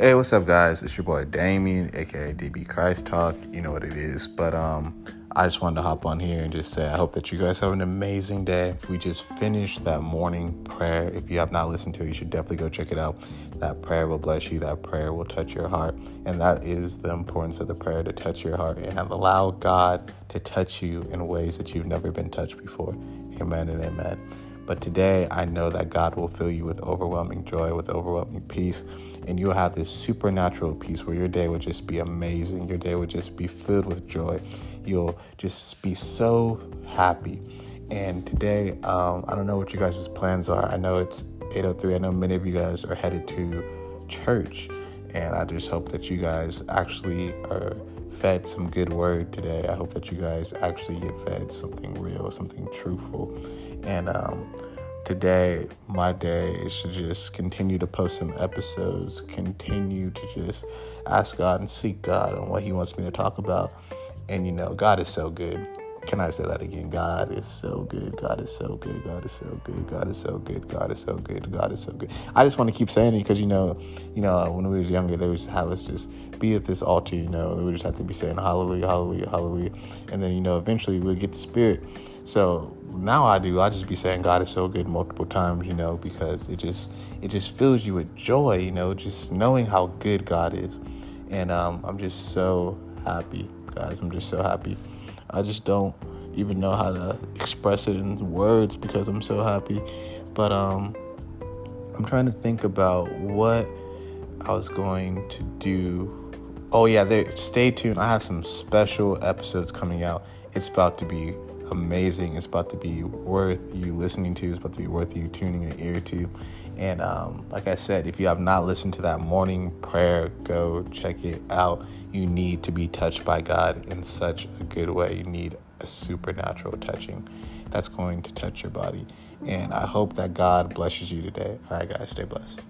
Hey, what's up, guys? It's your boy Damien, aka DB Christ Talk. You know what it is. But um, I just wanted to hop on here and just say I hope that you guys have an amazing day. We just finished that morning prayer. If you have not listened to it, you should definitely go check it out. That prayer will bless you. That prayer will touch your heart, and that is the importance of the prayer to touch your heart and have allow God to touch you in ways that you've never been touched before. Amen and amen. But today, I know that God will fill you with overwhelming joy, with overwhelming peace, and you'll have this supernatural peace where your day will just be amazing. Your day will just be filled with joy. You'll just be so happy. And today, um, I don't know what you guys' plans are. I know it's 8:03. I know many of you guys are headed to church, and I just hope that you guys actually are fed some good word today. I hope that you guys actually get fed something real, something truthful. And um, today, my day is to just continue to post some episodes, continue to just ask God and seek God on what He wants me to talk about. And you know, God is so good. Can I say that again? God is so good. God is so good. God is so good. God is so good. God is so good. God is so good. I just want to keep saying it because you know, you know, when we was younger, they would have us just be at this altar. You know, we just have to be saying Hallelujah, Hallelujah, Hallelujah, and then you know, eventually we'll get the Spirit. So now I do. I just be saying God is so good multiple times. You know, because it just it just fills you with joy. You know, just knowing how good God is, and um, I'm just so happy, guys. I'm just so happy. I just don't even know how to express it in words because I'm so happy. But um, I'm trying to think about what I was going to do. Oh yeah, there. Stay tuned. I have some special episodes coming out. It's about to be amazing. It's about to be worth you listening to. It's about to be worth you tuning your ear to. And um, like I said, if you have not listened to that morning prayer, go check it out. You need to be touched by God in such a good way. You need a supernatural touching that's going to touch your body. And I hope that God blesses you today. All right, guys, stay blessed.